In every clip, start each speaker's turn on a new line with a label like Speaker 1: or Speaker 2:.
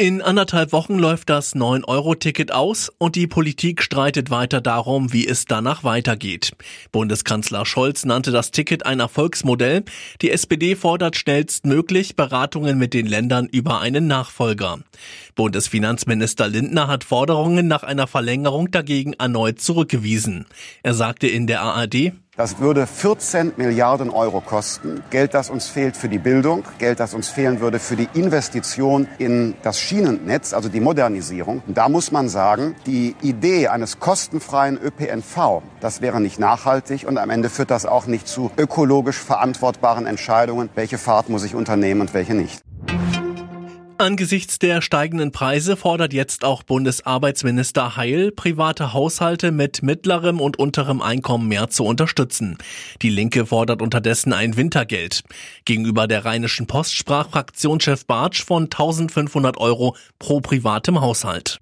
Speaker 1: In anderthalb Wochen läuft das 9-Euro-Ticket aus und die Politik streitet weiter darum, wie es danach weitergeht. Bundeskanzler Scholz nannte das Ticket ein Erfolgsmodell. Die SPD fordert schnellstmöglich Beratungen mit den Ländern über einen Nachfolger. Bundesfinanzminister Lindner hat Forderungen nach einer Verlängerung dagegen erneut zurückgewiesen. Er sagte in der ARD,
Speaker 2: das würde 14 Milliarden Euro kosten. Geld, das uns fehlt für die Bildung, Geld, das uns fehlen würde für die Investition in das Schienennetz, also die Modernisierung. Da muss man sagen, die Idee eines kostenfreien ÖPNV, das wäre nicht nachhaltig und am Ende führt das auch nicht zu ökologisch verantwortbaren Entscheidungen, welche Fahrt muss ich unternehmen und welche nicht.
Speaker 1: Angesichts der steigenden Preise fordert jetzt auch Bundesarbeitsminister Heil, private Haushalte mit mittlerem und unterem Einkommen mehr zu unterstützen. Die Linke fordert unterdessen ein Wintergeld. Gegenüber der Rheinischen Post sprach Fraktionschef Bartsch von 1500 Euro pro privatem Haushalt.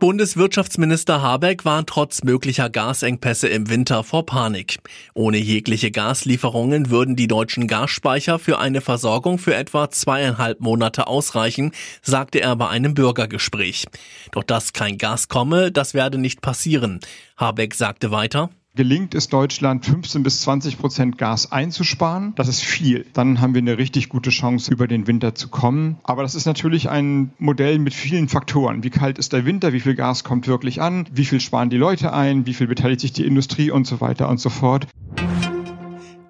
Speaker 1: Bundeswirtschaftsminister Habeck warnt trotz möglicher Gasengpässe im Winter vor Panik. Ohne jegliche Gaslieferungen würden die deutschen Gasspeicher für eine Versorgung für etwa zweieinhalb Monate ausreichen, sagte er bei einem Bürgergespräch. Doch dass kein Gas komme, das werde nicht passieren. Habeck sagte weiter,
Speaker 3: Gelingt es Deutschland, 15 bis 20 Prozent Gas einzusparen, das ist viel. Dann haben wir eine richtig gute Chance, über den Winter zu kommen. Aber das ist natürlich ein Modell mit vielen Faktoren. Wie kalt ist der Winter? Wie viel Gas kommt wirklich an? Wie viel sparen die Leute ein? Wie viel beteiligt sich die Industrie und so weiter und so fort?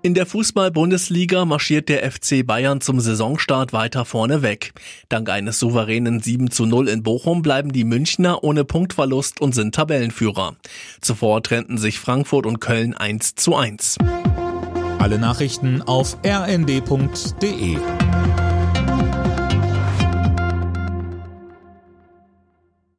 Speaker 1: In der Fußball-Bundesliga marschiert der FC Bayern zum Saisonstart weiter vorne weg. Dank eines souveränen 7 zu 0 in Bochum bleiben die Münchner ohne Punktverlust und sind Tabellenführer. Zuvor trennten sich Frankfurt und Köln 1 zu 1.
Speaker 4: Alle Nachrichten auf rnd.de